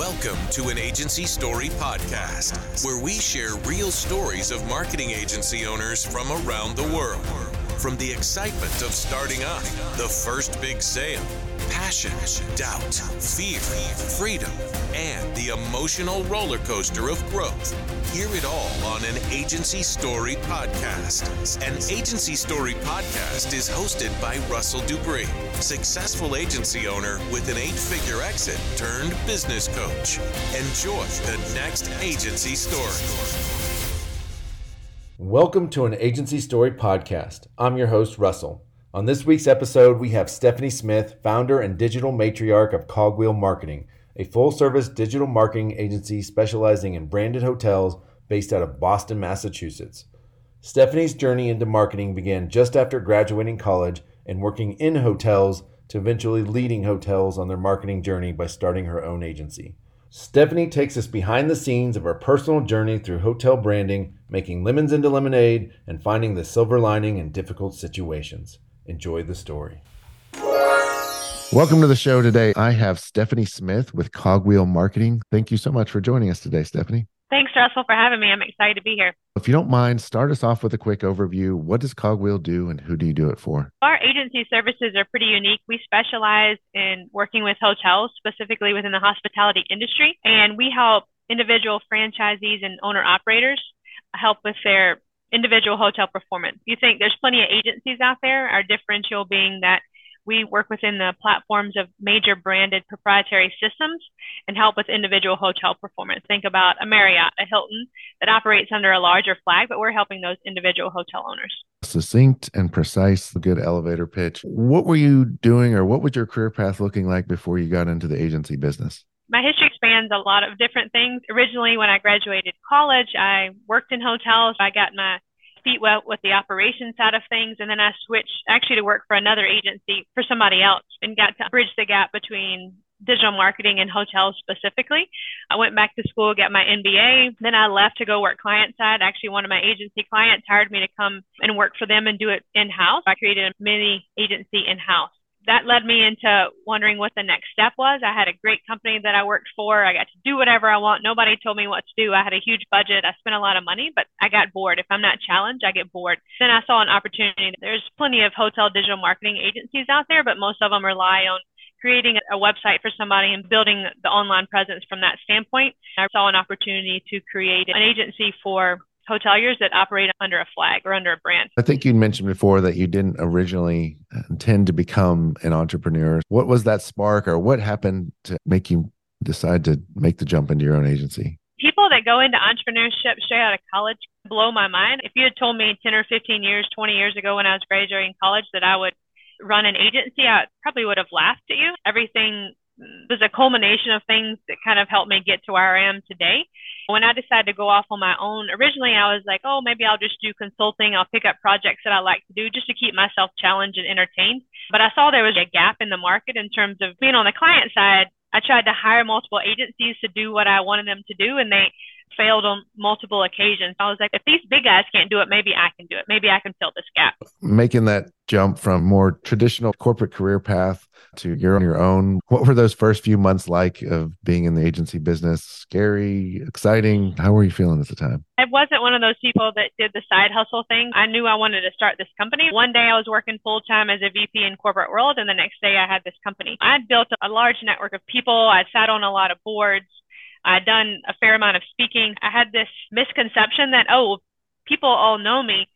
Welcome to an Agency Story podcast, where we share real stories of marketing agency owners from around the world. From the excitement of starting up, the first big sale, passion, doubt, fear, freedom, and the emotional roller coaster of growth. Hear it all on an Agency Story podcast. An Agency Story podcast is hosted by Russell Dupree, successful agency owner with an eight figure exit turned business coach. Enjoy the next Agency Story. Welcome to an Agency Story podcast. I'm your host, Russell. On this week's episode, we have Stephanie Smith, founder and digital matriarch of Cogwheel Marketing, a full service digital marketing agency specializing in branded hotels based out of Boston, Massachusetts. Stephanie's journey into marketing began just after graduating college and working in hotels to eventually leading hotels on their marketing journey by starting her own agency. Stephanie takes us behind the scenes of her personal journey through hotel branding, making lemons into lemonade, and finding the silver lining in difficult situations. Enjoy the story. Welcome to the show today. I have Stephanie Smith with Cogwheel Marketing. Thank you so much for joining us today, Stephanie. Thanks, Russell, for having me. I'm excited to be here. If you don't mind, start us off with a quick overview. What does Cogwheel do and who do you do it for? Our agency services are pretty unique. We specialize in working with hotels, specifically within the hospitality industry, and we help individual franchisees and owner operators help with their individual hotel performance. You think there's plenty of agencies out there, our differential being that we work within the platforms of major branded proprietary systems and help with individual hotel performance. Think about a Marriott, a Hilton that operates under a larger flag, but we're helping those individual hotel owners. Succinct and precise, good elevator pitch. What were you doing or what was your career path looking like before you got into the agency business? My history spans a lot of different things. Originally, when I graduated college, I worked in hotels. I got my feet wet with the operations side of things. And then I switched actually to work for another agency for somebody else and got to bridge the gap between digital marketing and hotels specifically. I went back to school, got my MBA. Then I left to go work client side. Actually, one of my agency clients hired me to come and work for them and do it in house. I created a mini agency in house that led me into wondering what the next step was. I had a great company that I worked for. I got to do whatever I want. Nobody told me what to do. I had a huge budget. I spent a lot of money, but I got bored. If I'm not challenged, I get bored. Then I saw an opportunity. There's plenty of hotel digital marketing agencies out there, but most of them rely on creating a website for somebody and building the online presence from that standpoint. I saw an opportunity to create an agency for hoteliers that operate under a flag or under a brand. I think you mentioned before that you didn't originally uh, intend to become an entrepreneur. What was that spark or what happened to make you decide to make the jump into your own agency? People that go into entrepreneurship straight out of college blow my mind. If you had told me 10 or 15 years, 20 years ago when I was graduating college that I would run an agency, I probably would have laughed at you. Everything was a culmination of things that kind of helped me get to where I am today. When I decided to go off on my own, originally I was like, oh, maybe I'll just do consulting. I'll pick up projects that I like to do just to keep myself challenged and entertained. But I saw there was a gap in the market in terms of being on the client side. I tried to hire multiple agencies to do what I wanted them to do, and they failed on multiple occasions. I was like, if these big guys can't do it, maybe I can do it. Maybe I can fill this gap. Making that jump from more traditional corporate career path to your on your own. What were those first few months like of being in the agency business? Scary, exciting? How were you feeling at the time? I wasn't one of those people that did the side hustle thing. I knew I wanted to start this company. One day I was working full time as a VP in corporate world, and the next day I had this company. I had built a large network of people. I sat on a lot of boards. I'd done a fair amount of speaking. I had this misconception that, oh, people all know me.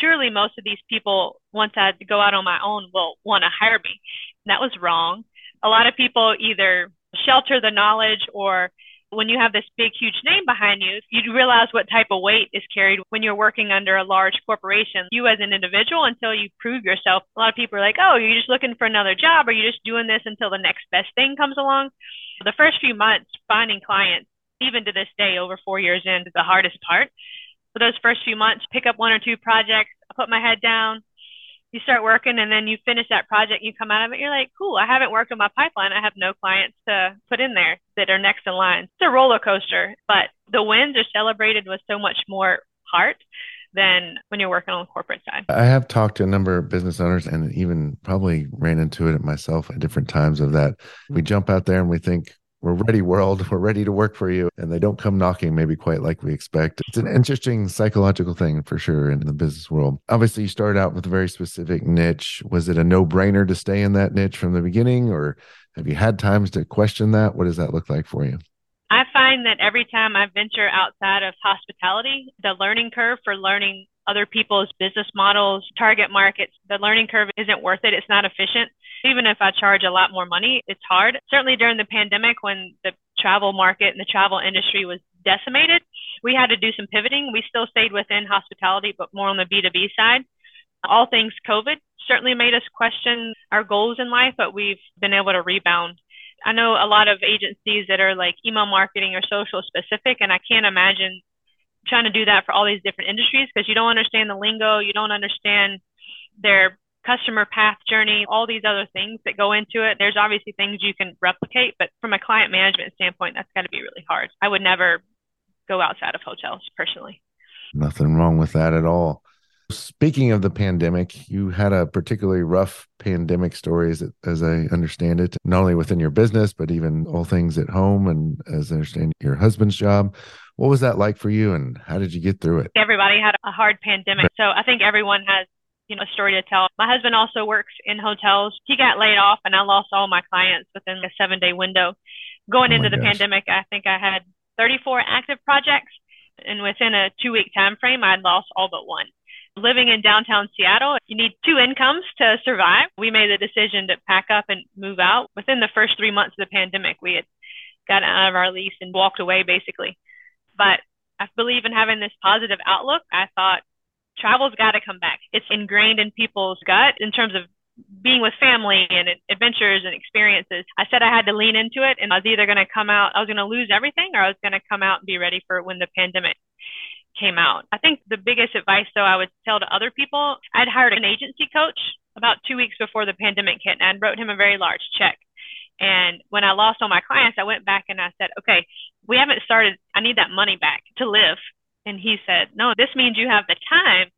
Surely most of these people, once I go out on my own, will want to hire me. That was wrong. A lot of people either shelter the knowledge or when you have this big, huge name behind you, you realize what type of weight is carried when you're working under a large corporation. You, as an individual, until you prove yourself, a lot of people are like, oh, you're just looking for another job or you're just doing this until the next best thing comes along. The first few months, finding clients, even to this day, over four years in, is the hardest part. For those first few months, pick up one or two projects, I put my head down, you start working and then you finish that project, you come out of it, you're like, cool, I haven't worked on my pipeline. I have no clients to put in there that are next in line. It's a roller coaster, but the wins are celebrated with so much more heart than when you're working on the corporate side. I have talked to a number of business owners and even probably ran into it myself at different times of that. We jump out there and we think we're ready world. We're ready to work for you. And they don't come knocking maybe quite like we expect. It's an interesting psychological thing for sure in the business world. Obviously you started out with a very specific niche. Was it a no-brainer to stay in that niche from the beginning or have you had times to question that? What does that look like for you I find that every time I venture outside of hospitality, the learning curve for learning other people's business models, target markets, the learning curve isn't worth it. It's not efficient. Even if I charge a lot more money, it's hard. Certainly during the pandemic, when the travel market and the travel industry was decimated, we had to do some pivoting. We still stayed within hospitality, but more on the B2B side. All things COVID certainly made us question our goals in life, but we've been able to rebound. I know a lot of agencies that are like email marketing or social specific, and I can't imagine trying to do that for all these different industries because you don't understand the lingo, you don't understand their customer path journey, all these other things that go into it. There's obviously things you can replicate, but from a client management standpoint, that's got to be really hard. I would never go outside of hotels personally. Nothing wrong with that at all. Speaking of the pandemic, you had a particularly rough pandemic stories as, I understand it, not only within your business, but even all things at home and as I understand your husband's job. What was that like for you and how did you get through it? Everybody had a hard pandemic. So I think everyone has you know, a story to tell. My husband also works in hotels. He got laid off and I lost all my clients within a seven day window. Going oh into the gosh. pandemic, I think I had 34 active projects and within a two week time frame, I'd lost all but one. Living in downtown Seattle, you need two incomes to survive. We made the decision to pack up and move out. Within the first three months of the pandemic, we had gotten out of our lease and walked away basically. But I believe in having this positive outlook. I thought travel's got to come back. It's ingrained in people's gut in terms of being with family and adventures and experiences. I said I had to lean into it and I was either going to come out, I was going to lose everything or I was going to come out and be ready for when the pandemic came out. I think the biggest advice though I would tell to other people, I'd hired an agency coach about two weeks before the pandemic hit and I wrote him a very large check. And when I lost all my clients, I went back and I said, okay, we haven't started. I need that money back to live. And he said, no, this means you have the time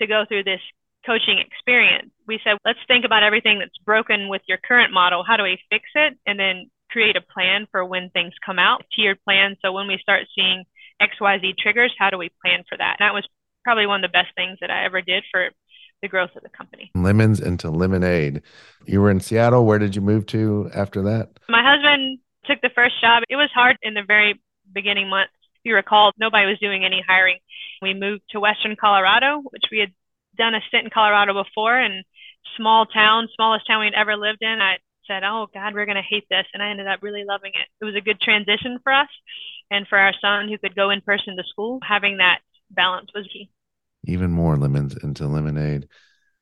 to go through this coaching experience. We said, let's think about everything that's broken with your current model. How do we fix it? And then create a plan for when things come out, tiered plan. So when we start seeing XYZ triggers, how do we plan for that? And that was probably one of the best things that I ever did for the growth of the company. Lemons into lemonade. You were in Seattle. Where did you move to after that? My husband took the first job. It was hard in the very beginning months. If you recall, nobody was doing any hiring. We moved to Western Colorado, which we had done a stint in Colorado before, and small town, smallest town we'd ever lived in. I said, "Oh God, we're gonna hate this," and I ended up really loving it. It was a good transition for us, and for our son who could go in person to school. Having that balance was key. Even more lemons into lemonade.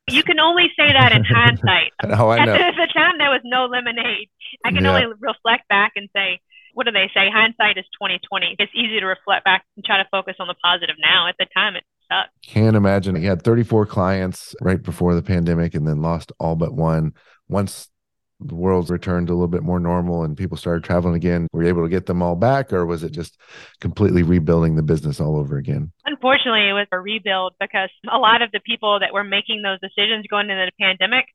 You can only say that in hindsight. oh, I know. At the, time, there was no lemonade. I can yeah. only reflect back and say, what do they say? Hindsight is twenty twenty. It's easy to reflect back and try to focus on the positive now. At the time, it sucked. Can't imagine. He had 34 clients right before the pandemic, and then lost all but one. Once the world returned a little bit more normal and people started traveling again, were you able to get them all back, or was it just completely rebuilding the business all over again? Unfortunately, it was a rebuild because a lot of the people that were making those decisions going into the pandemic,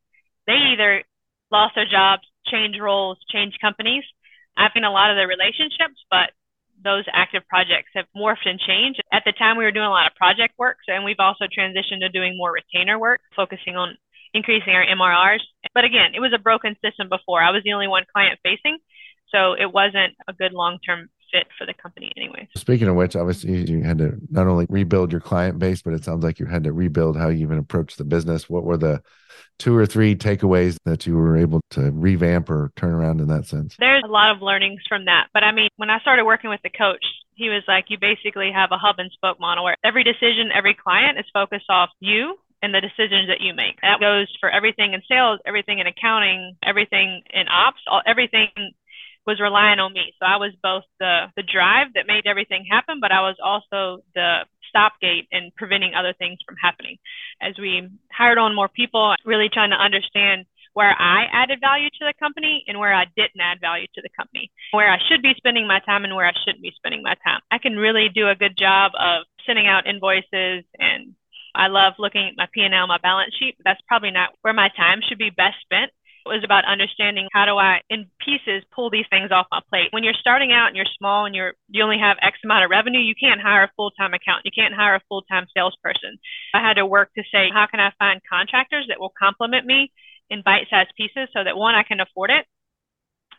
they either lost their jobs, changed roles, changed companies. I've seen a lot of the relationships, but those active projects have morphed and changed. At the time, we were doing a lot of project work, and we've also transitioned to doing more retainer work, focusing on increasing our MRRs. But again, it was a broken system before. I was the only one client facing, so it wasn't a good long term fit for the company anyway. Speaking of which, obviously you had to not only rebuild your client base, but it sounds like you had to rebuild how you even approach the business. What were the two or three takeaways that you were able to revamp or turn around in that sense? There's a lot of learnings from that. But I mean, when I started working with the coach, he was like, you basically have a hub and spoke model where every decision, every client is focused off you and the decisions that you make. That goes for everything in sales, everything in accounting, everything in ops, all, everything was relying on me. So I was both the the drive that made everything happen, but I was also the stopgate in preventing other things from happening. As we hired on more people, really trying to understand where I added value to the company and where I didn't add value to the company, where I should be spending my time and where I shouldn't be spending my time. I can really do a good job of sending out invoices and I love looking at my P&L, my balance sheet, that's probably not where my time should be best spent. It was about understanding how do I, in pieces, pull these things off my plate. When you're starting out and you're small and you're you only have X amount of revenue, you can't hire a full time accountant. You can't hire a full time salesperson. I had to work to say, how can I find contractors that will complement me in bite sized pieces so that one, I can afford it,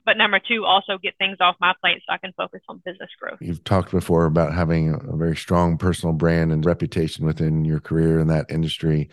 but number two, also get things off my plate so I can focus on business growth. You've talked before about having a very strong personal brand and reputation within your career in that industry,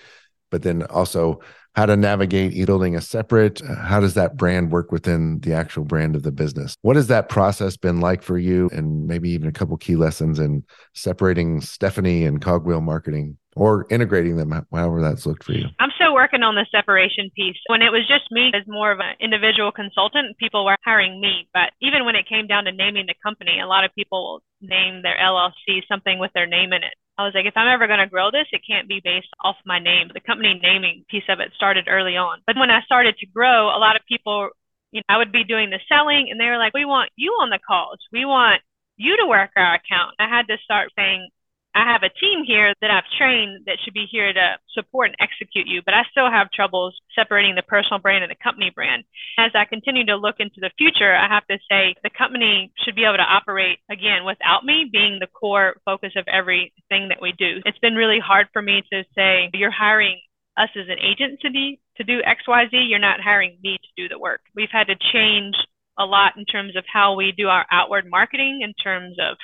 but then also how to navigate building a separate. How does that brand work within the actual brand of the business? What has that process been like for you? And maybe even a couple key lessons in separating stephanie and cogwheel marketing or integrating them however that's looked for you. I'm working on the separation piece when it was just me as more of an individual consultant people were hiring me but even when it came down to naming the company a lot of people name their llc something with their name in it I was like, if I'm ever going to grow this, it can't be based off my name. The company naming piece of it started early on. But when I started to grow, a lot of people, you know, I would be doing the selling and they were like, we want you on the calls. We want you to work our account. I had to start saying, I have a team here that I've trained that should be here to support and execute you, but I still have troubles separating the personal brand and the company brand. As I continue to look into the future, I have to say the company should be able to operate again without me being the core focus of everything that we do. It's been really hard for me to say, you're hiring us as an agency to do XYZ, you're not hiring me to do the work. We've had to change a lot in terms of how we do our outward marketing, in terms of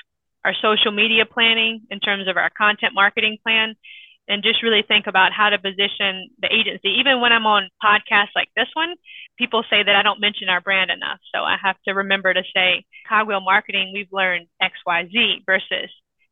our social media planning, in terms of our content marketing plan, and just really think about how to position the agency. Even when I'm on podcasts like this one, people say that I don't mention our brand enough. So I have to remember to say, Cogwheel Marketing, we've learned XYZ versus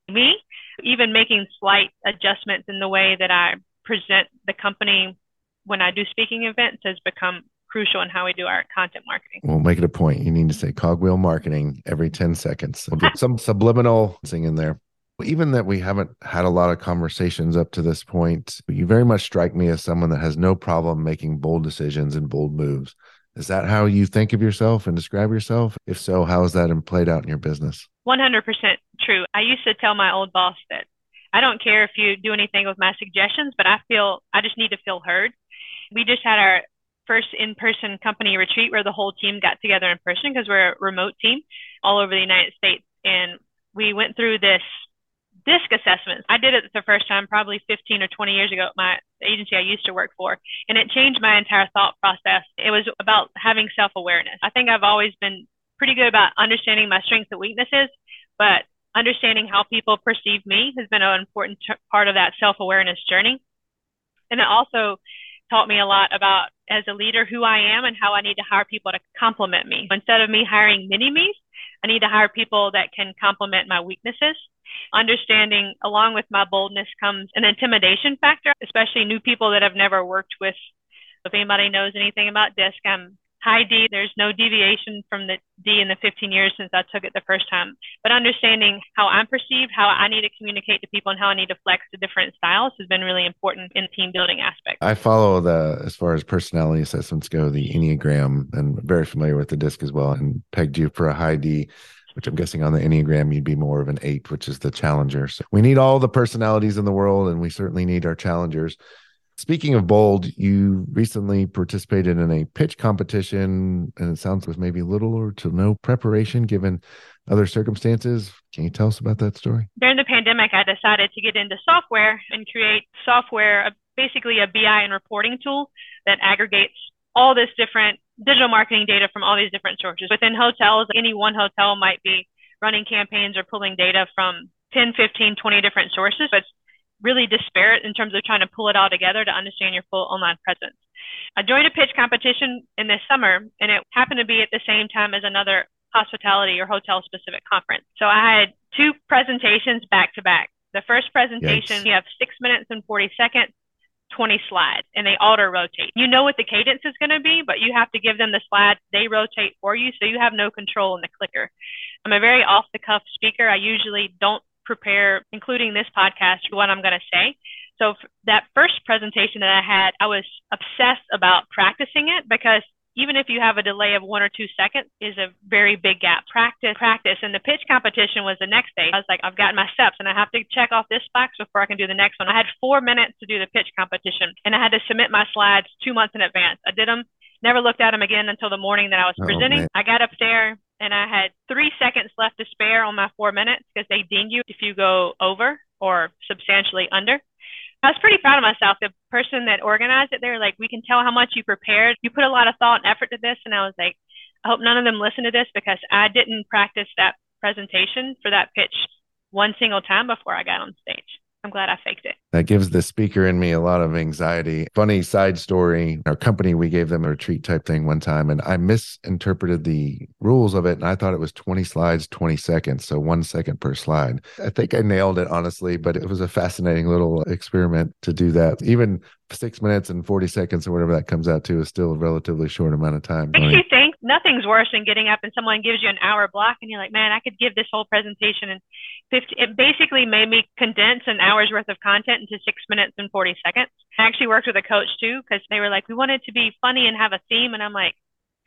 me. Even making slight adjustments in the way that I present the company when I do speaking events has become crucial in how we do our content marketing. We'll make it a point. You need to say cogwheel marketing every 10 seconds. We'll get some subliminal thing in there. Even that we haven't had a lot of conversations up to this point, you very much strike me as someone that has no problem making bold decisions and bold moves. Is that how you think of yourself and describe yourself? If so, how has that played out in your business? 100% true. I used to tell my old boss that I don't care if you do anything with my suggestions, but I feel I just need to feel heard. We just had our first in-person company retreat where the whole team got together in person because we're a remote team all over the United States. And we went through this disc assessment. I did it the first time probably 15 or 20 years ago at my agency I used to work for, and it changed my entire thought process. It was about having self-awareness. I think I've always been pretty good about understanding my strengths and weaknesses, but understanding how people perceive me has been an important t- part of that self-awareness journey. And it also taught me a lot about as a leader who I am and how I need to hire people to complement me. Instead of me hiring mini me's, I need to hire people that can complement my weaknesses. Understanding along with my boldness comes an intimidation factor, especially new people that have never worked with. If anybody knows anything about DISC, I'm high D. There's no deviation from the D in the 15 years since I took it the first time. But understanding how I'm perceived, how I need to communicate to people, and how I need to flex to different styles has been really important in team building aspect. I follow the, as far as personality assessments go, the Enneagram, and very familiar with the DISC as well, and pegged you for a high D which I'm guessing on the Enneagram, you'd be more of an eight, which is the challenger. So we need all the personalities in the world, and we certainly need our challengers. Speaking of bold, you recently participated in a pitch competition, and it sounds with maybe little or to no preparation given other circumstances. Can you tell us about that story? During the pandemic, I decided to get into software and create software, uh, basically a BI and reporting tool that aggregates all this different digital marketing data from all these different sources. Within hotels, any one hotel might be running campaigns or pulling data from 10, 15, 20 different sources, but really disparate in terms of trying to pull it all together to understand your full online presence. I joined a pitch competition in this summer, and it happened to be at the same time as another hospitality or hotel specific conference. So I had two presentations back to back. The first presentation, Yikes. you have six minutes and 40 seconds, 20 slides, and they auto rotate. You know what the cadence is going to be, but you have to give them the slides. They rotate for you, so you have no control in the clicker. I'm a very off the cuff speaker. I usually don't prepare, including this podcast, what I'm going to say. So that first presentation that I had, I was obsessed about practicing it because even if you have a delay of one or two seconds is a very big gap. Practice, practice. And the pitch competition was the next day. I was like, I've gotten my steps and I have to check off this box before I can do the next one. I had four minutes to do the pitch competition and I had to submit my slides two months in advance. I did them Never looked at them again until the morning that I was Oh, presenting. man. I got up there and I had three seconds left to spare on my four minutes because they ding you if you go over or substantially under. I was pretty proud of myself. The person that organized it, they were like, we can tell how much you prepared. You put a lot of thought and effort to this. And I was like, I hope none of them listen to this because I didn't practice that presentation for that pitch one single time before I got on stage. I'm glad I faked it. That gives the speaker in me a lot of anxiety. Funny side story. Our company, we gave them a retreat type thing one time, and I misinterpreted the rules of it. And I thought it was 20 slides, 20 seconds. So one second per slide. I think I nailed it, honestly, but it was a fascinating little experiment to do that. Even six minutes and 40 seconds or whatever that comes out to is still a relatively short amount of time. Nothing's worse than getting up and someone gives you an hour block and you're like, man, I could give this whole presentation and 50. It basically made me condense an hour's worth of content into six minutes and 40 seconds. I actually worked with a coach too because they were like, we wanted to be funny and have a theme. And I'm like,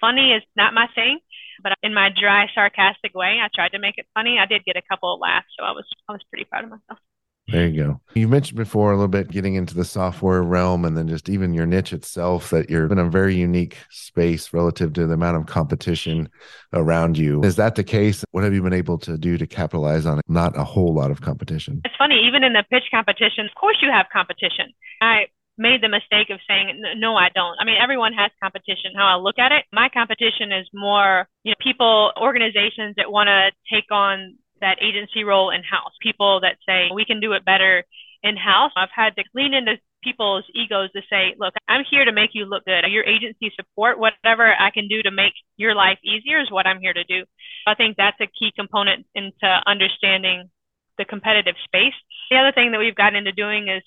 funny is not my thing. But in my dry, sarcastic way, I tried to make it funny. I did get a couple of laughs, so I was I was pretty proud of myself. There you go. You mentioned before a little bit getting into the software realm and then just even your niche itself that you're in a very unique space relative to the amount of competition around you. Is that the case? What have you been able to do to capitalize on it? Not a whole lot of competition. It's funny, even in the pitch competition, of course you have competition. I made the mistake of saying, no, I don't. I mean, everyone has competition. How I look at it, my competition is more, you know, people, organizations that want to take on that agency role in house, people that say, we can do it better in house. I've had to lean into people's egos to say, look, I'm here to make you look good. Your agency support, whatever I can do to make your life easier is what I'm here to do. I think that's a key component into understanding the competitive space. The other thing that we've gotten into doing is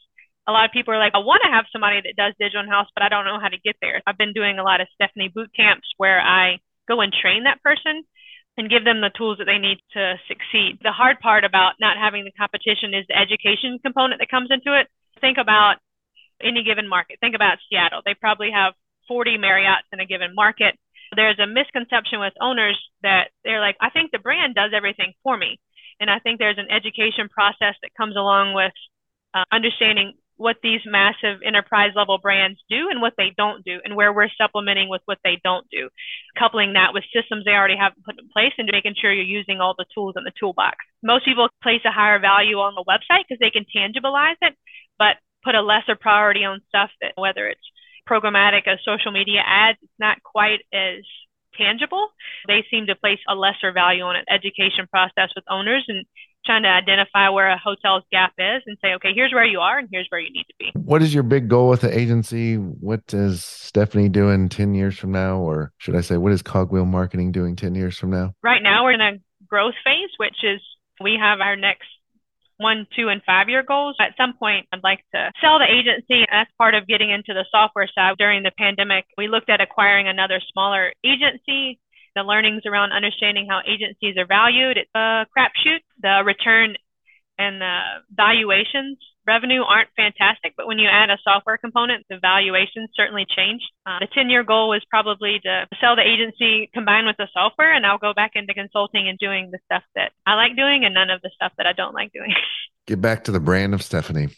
a lot of people are like, I want to have somebody that does digital in house, but I don't know how to get there. I've been doing a lot of Stephanie boot camps where I go and train that person and give them the tools that they need to succeed. The hard part about not having the competition is the education component that comes into it. Think about any given market. Think about Seattle. They probably have 40 Marriotts in a given market. There's a misconception with owners that they're like, I think the brand does everything for me. And I think there's an education process that comes along with uh, understanding what these massive enterprise level brands do and what they don't do, and where we're supplementing with what they don't do, coupling that with systems they already have put in place and making sure you're using all the tools in the toolbox. Most people place a higher value on the website because they can tangibilize it, but put a lesser priority on stuff that whether it's programmatic or social media ads, it's not quite as tangible. They seem to place a lesser value on an education process with owners and trying to identify where a hotel's gap is and say, okay, here's where you are and here's where you need to be. What is your big goal with the agency? What is Stephanie doing 10 years from now? Or should I say, what is Cogwheel Marketing doing 10 years from now? Right now, we're in a growth phase, which is we have our next one, two, and five year goals. At some point, I'd like to sell the agency. As part of getting into the software side during the pandemic, we looked at acquiring another smaller agency. The learnings around understanding how agencies are valued, it's a crapshoot. The return and the valuations revenue aren't fantastic, but when you add a software component, the valuations certainly change. Uh, the 10 year goal was probably to sell the agency combined with the software, and I'll go back into consulting and doing the stuff that I like doing and none of the stuff that I don't like doing. Get back to the brand of Stephanie.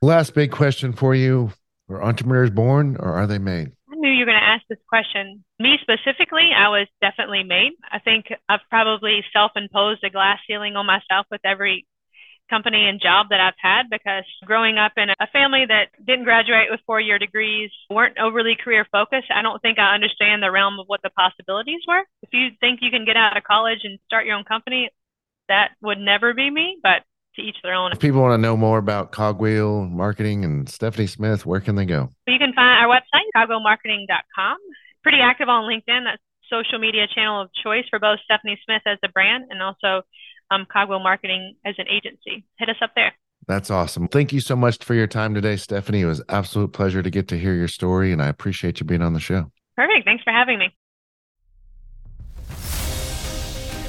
Last big question for you Are entrepreneurs born or are they made? Knew you were going to ask this question. Me specifically, I was definitely made. I think I've probably self imposed a glass ceiling on myself with every company and job that I've had because growing up in a family that didn't graduate with four year degrees, weren't overly career focused, I don't think I understand the realm of what the possibilities were. If you think you can get out of college and start your own company, that would never be me, but to each their own. If people want to know more about Cogwheel Marketing and Stephanie Smith, where can they go? You can find our website, cogwheelmarketing.com. Pretty active on LinkedIn. That's social media channel of choice for both Stephanie Smith as a brand and also um, Cogwheel Marketing as an agency. Hit us up there. That's awesome. Thank you so much for your time today, Stephanie. It was absolute pleasure to get to hear your story, and I appreciate you being on the show. Perfect. Thanks for having me.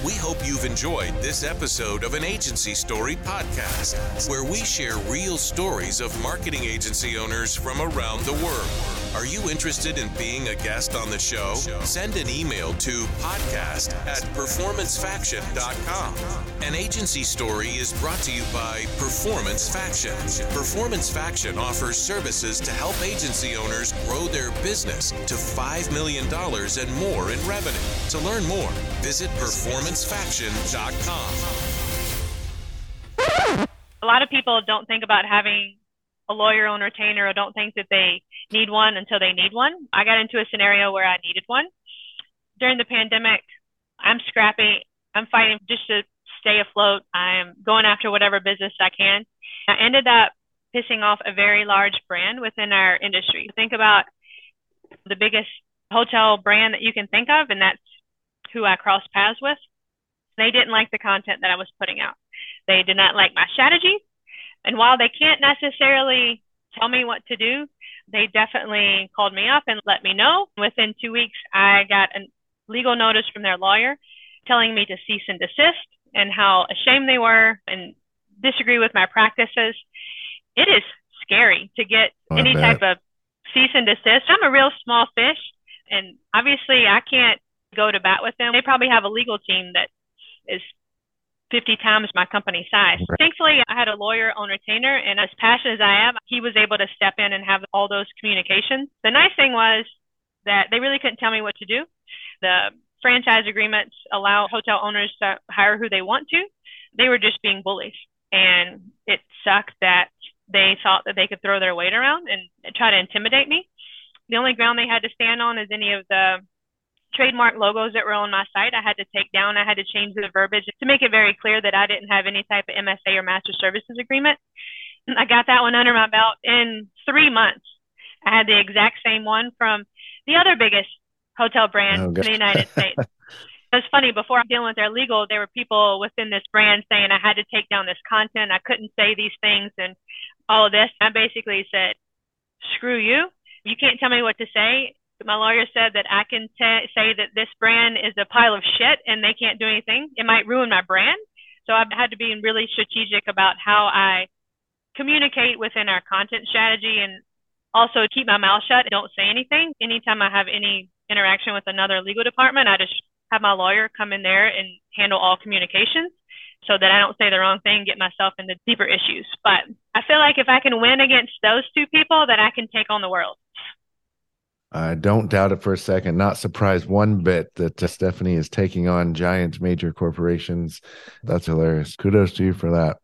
We hope you've enjoyed this episode of an Agency Story podcast, where we share real stories of marketing agency owners from around the world. Are you interested in being a guest on the show? Send an email to podcast at performancefaction.com. An agency story is brought to you by Performance Faction. Performance Faction offers services to help agency owners grow their business to $5 million and more in revenue. To learn more, visit A lot of people don't think about having a lawyer on retainer or don't think that they need one until they need one. I got into a scenario where I needed one. During the pandemic, I'm scrappy. I'm fighting just to stay afloat. I'm going after whatever business I can. I ended up pissing off a very large brand within our industry. Think about the biggest hotel brand that you can think of, and that's who I crossed paths with. They didn't like the content that I was putting out. They did not like my strategy. And while they can't necessarily tell me what to do, they definitely called me up and let me know. Within two weeks, I got a legal notice from their lawyer telling me to cease and desist and how ashamed they were and disagree with my practices. It is scary to get I any bet. type of cease and desist. I'm a real small fish, and obviously, I can't go to bat with them. They probably have a legal team that is 50 times my company size. Right. Thankfully, I had a lawyer on retainer, and as passionate as I am, he was able to step in and have all those communications. The nice thing was that they really couldn't tell me what to do. The franchise agreements allow hotel owners to hire who they want to. They were just being bullies. And it sucked that they thought that they could throw their weight around and try to intimidate me. The only ground they had to stand on is any of the trademark logos that were on my site. I had to take down, I had to change the verbiage to make it very clear that I didn't have any type of MSA or master services agreement. I got that one under my belt in three months. I had the exact same one from the other biggest hotel brand oh, in the United States. It was funny before I'm dealing with their legal, there were people within this brand saying I had to take down this content, I couldn't say these things, and all of this. I basically said, "Screw you! You can't tell me what to say my lawyer said that I can t- say that this brand is a pile of shit and they can't do anything. It might ruin my brand. So I've had to be really strategic about how I communicate within our content strategy and also keep my mouth shut. Don't say anything. Anytime I have any interaction with another legal department, I just have my lawyer come in there and handle all communications so that I don't say the wrong thing, get myself into deeper issues. But I feel like if I can win against those two people, that I can take on the world. I don't doubt it for a second. Not surprised one bit that uh, Stephanie is taking on giant major corporations. That's hilarious. Kudos to you for that.